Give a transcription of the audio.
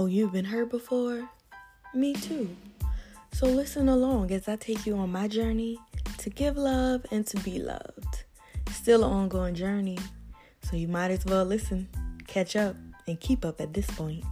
Oh, you've been hurt before? Me too. So listen along as I take you on my journey to give love and to be loved. Still an ongoing journey, so you might as well listen, catch up, and keep up at this point.